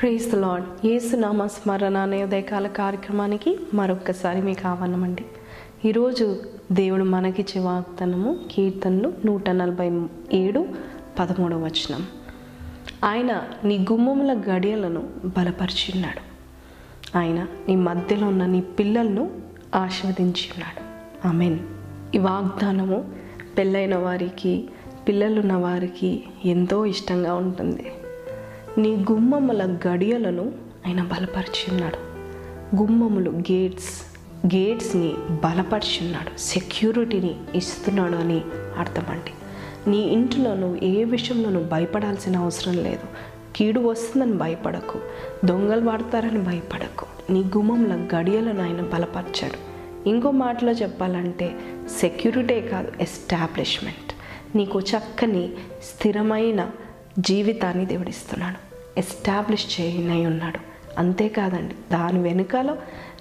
Praise the lord ఏసునామ స్మరణ అనే ఉదయకాల కార్యక్రమానికి మరొక్కసారి మీకు ఆహ్వానమండి. ఈరోజు దేవుడు మనకిచ్చే వాగ్దానము కీర్తనలు నూట నలభై ఏడు పదమూడవ వచనం. ఆయన నీ గుమ్మముల గడియలను బలపరిచిన్నాడు ఆయన నీ మధ్యలో ఉన్న నీ పిల్లలను ఆశీర్వదించి ఉన్నాడు ఆమెన్. ఈ వాగ్దానము పెళ్ళైన వారికి పిల్లలున్న వారికి ఎంతో ఇష్టంగా ఉంటుంది. నీ గుమ్మముల గడియలను ఆయన బలపరిచి ఉన్నాడు గుమ్మములు గేట్స్ గేట్స్ని బలపరిచి ఉన్నాడు సెక్యూరిటీని ఇస్తున్నాడు అని అర్థమండి. నీ ఇంట్లో నువ్వు ఏ విషయంలోనూ భయపడాల్సిన అవసరం లేదు. కీడు వస్తుందని భయపడకు. దొంగలు వాడతారని భయపడకు. నీ గుమ్మముల గడియలను ఆయన బలపరిచాడు. ఇంకో మాటలో చెప్పాలంటే సెక్యూరిటీ కాదు ఎస్టాబ్లిష్మెంట్ నీకు చక్కని స్థిరమైన జీవితాన్ని దేవుడిస్తున్నాడు. ఎస్టాబ్లిష్ చేయనై ఉన్నాడు. అంతేకాదండి దాని వెనుకలో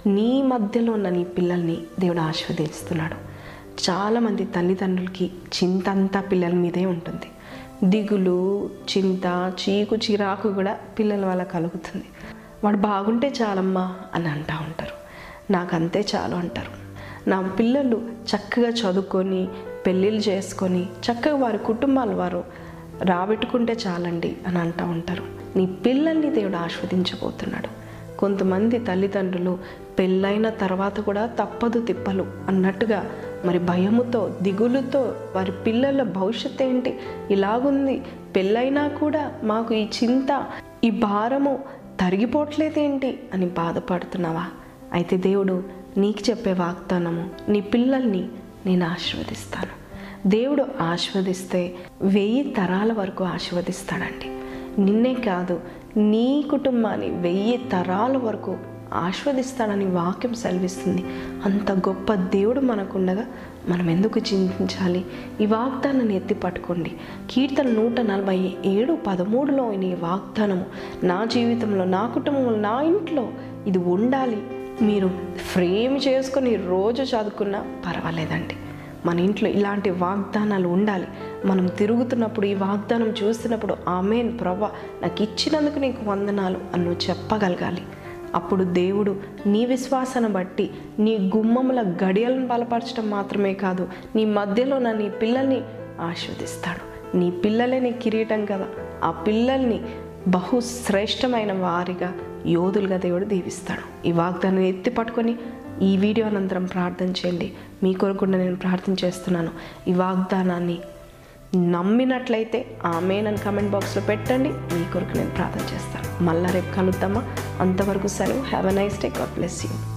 నీ మధ్యలో ఉన్న నీ పిల్లల్ని దేవుడు ఆశీర్వదిస్తున్నాడు. చాలామంది తల్లిదండ్రులకి చింత అంతా పిల్లల మీదే ఉంటుంది. దిగులు చింత చీకు చిరాకు కూడా పిల్లల వల్ల కలుగుతుంది. వాడు బాగుంటే చాలమ్మా అని అంటూ ఉంటారు. నాకు అంతే చాలు అంటారు. నా పిల్లలు చక్కగా చదువుకొని పెళ్ళిళ్ళు చేసుకొని చక్కగా వారి కుటుంబాలు వారు రాబెట్టుకుంటే చాలండి అని అంటూ ఉంటారు. నీ పిల్లల్ని దేవుడు ఆస్వాదించబోతున్నాడు. కొంతమంది తల్లిదండ్రులు పెళ్ళైన తర్వాత కూడా తప్పదు తిప్పలు అన్నట్టుగా మరి భయముతో దిగులుతో వారి పిల్లల భవిష్యత్ ఏంటి? ఇలాగుంది. పెళ్ళైనా కూడా మాకు ఈ చింత ఈ భారము తరిగిపోవట్లేదేంటి అని బాధపడుతున్నావా? అయితే దేవుడు నీకు చెప్పే వాగ్దానము నీ పిల్లల్ని నేను ఆశీర్వదిస్తాను. దేవుడు ఆశీర్వదిస్తే వెయ్యి తరాల వరకు ఆశీర్వదిస్తాడండి. నిన్నే కాదు నీ కుటుంబాన్ని వెయ్యి తరాల వరకు ఆశీర్వదిస్తాడని వాక్యం సెలవిస్తుంది. అంత గొప్ప దేవుడు మనకుండగా మనం ఎందుకు చింతించాలి ఈ వాగ్దానాన్ని ఎత్తి పట్టుకోండి. కీర్తన నూట నలభై ఏడు పదమూడులో ఈ వాగ్దానము నా జీవితంలో నా కుటుంబంలో నా ఇంట్లో ఇది ఉండాలి. మీరు ఫ్రేమ్ చేసుకొని రోజు చదువుకున్నా పర్వాలేదండి. మన ఇంట్లో ఇలాంటి వాగ్దానాలు ఉండాలి. మనం తిరుగుతున్నప్పుడు ఈ వాగ్దానం చూస్తున్నప్పుడు ఆమెన్ ప్రభా నాకు ఇచ్చినందుకు నీకు వందనాలు అని నువ్వు చెప్పగలగాలి. అప్పుడు దేవుడు నీ విశ్వాసను బట్టి నీ గుమ్మముల గడియలను బలపరచడం మాత్రమే కాదు నీ మధ్యలో నా నీ పిల్లల్ని ఆస్వాదిస్తాడు నీ పిల్లలే నీ కిరీటం కదా. ఆ పిల్లల్ని బహుశ్రేష్టమైన వారిగా యోధులుగా దేవుడు దీవిస్తాడు. ఈ వాగ్దానం ఎత్తి పట్టుకొని ఈ వీడియో అనంతరం ప్రార్థన చేయండి. మీ కొరకు కూడా నేను ప్రార్థన చేస్తున్నాను. ఈ వాగ్దానాన్ని నమ్మినట్లయితే ఆమె నన్ను కమెంట్ బాక్స్లో పెట్టండి. మీ కొరకు నేను ప్రార్థన చేస్తాను. మళ్ళా రేపు కలుద్దామా? అంతవరకు సెలవు. Have a nice day God bless you